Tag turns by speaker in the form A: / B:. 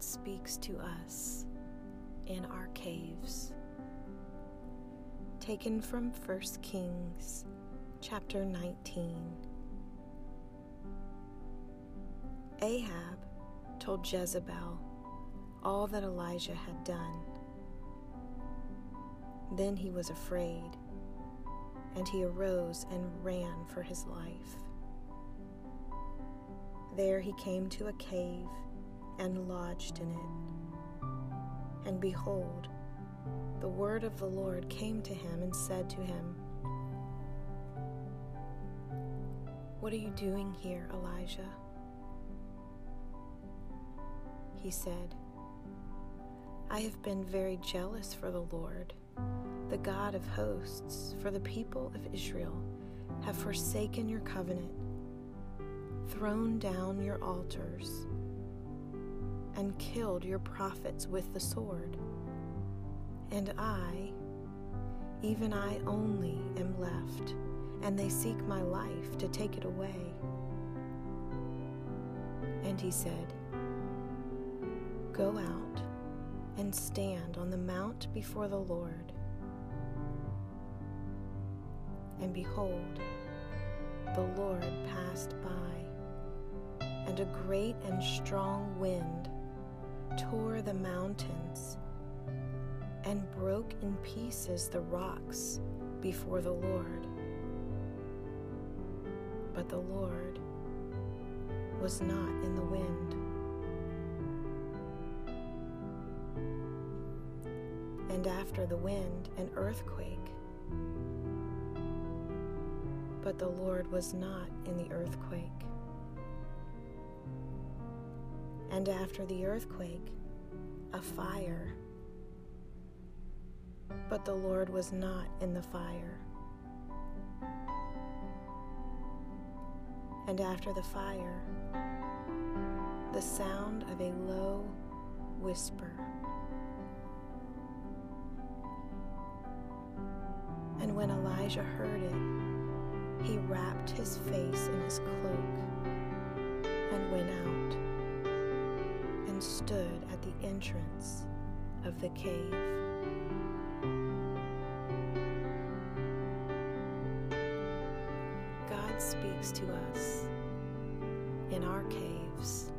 A: Speaks to us in our caves. Taken from 1 Kings chapter 19. Ahab told Jezebel all that Elijah had done. Then he was afraid, and he arose and ran for his life. There he came to a cave and lodged in it. And behold, the word of the Lord came to him and said to him, What are you doing here, Elijah? He said, I have been very jealous for the Lord, the God of hosts, for the people of Israel have forsaken your covenant, thrown down your altars and killed your prophets with the sword. And I, even I only, am left, and they seek my life to take it away. And he said, Go out and stand on the mount before the Lord. And behold, the Lord passed by, and a great and strong wind tore the mountains and broke in pieces the rocks before the Lord. But the Lord was not in the wind. And after the wind, an earthquake. But the Lord was not in the earthquake. And after the earthquake, a fire. But the Lord was not in the fire. And after the fire, the sound of a low whisper. And when Elijah heard it, he wrapped his face in his cloak and went out and stood at the entrance of the cave. God speaks to us in our caves.